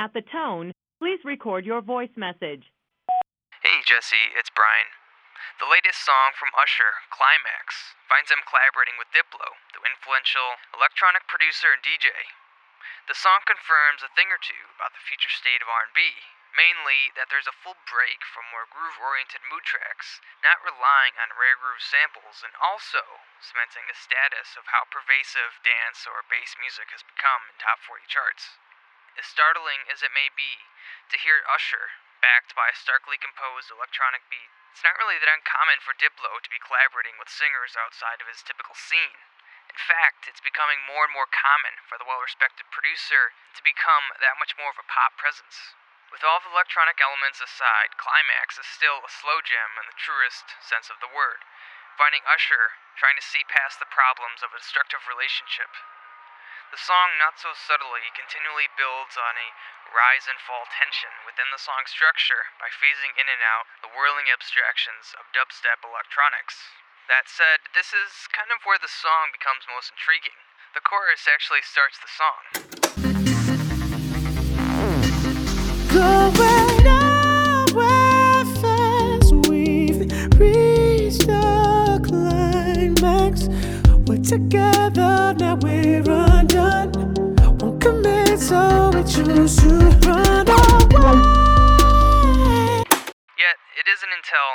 At the tone, please record your voice message. Hey Jesse, it's Brian. The latest song from Usher, Climax, finds him collaborating with Diplo, the influential electronic producer and DJ. The song confirms a thing or two about the future state of R&B, mainly that there's a full break from more groove-oriented mood tracks, not relying on rare groove samples, and also cementing the status of how pervasive dance or bass music has become in top 40 charts. As startling as it may be to hear Usher backed by a starkly composed electronic beat, it's not really that uncommon for Diplo to be collaborating with singers outside of his typical scene. In fact, it's becoming more and more common for the well respected producer to become that much more of a pop presence. With all the electronic elements aside, Climax is still a slow jam in the truest sense of the word, finding Usher trying to see past the problems of a destructive relationship the song, not so subtly, continually builds on a rise and fall tension within the song's structure by phasing in and out the whirling abstractions of dubstep electronics. That said, this is kind of where the song becomes most intriguing. The chorus actually starts the song. Going nowhere fast, we've reached the climax. We're together, now we're so we choose to run away. Yet, it isn't until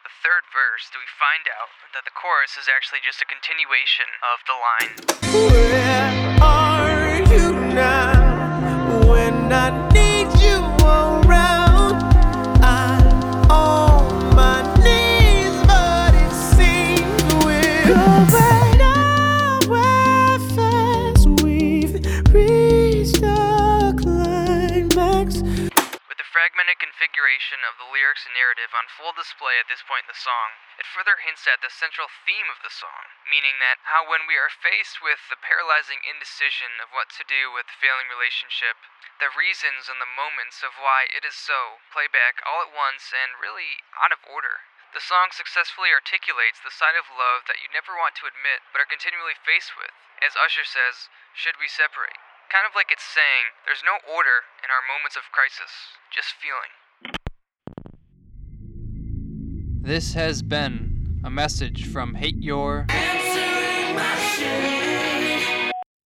the third verse do we find out that the chorus is actually just a continuation of the line. Where are you now? When I climax. With the fragmented configuration of the lyrics and narrative on full display at this point in the song, it further hints at the central theme of the song, meaning that how when we are faced with the paralyzing indecision of what to do with a failing relationship, the reasons and the moments of why it is so play back all at once and really out of order. The song successfully articulates the side of love that you never want to admit but are continually faced with. As Usher says, should we separate? Kind of like it's saying, there's no order in our moments of crisis, just feeling. This has been a message from Hate Your. Answering my shame.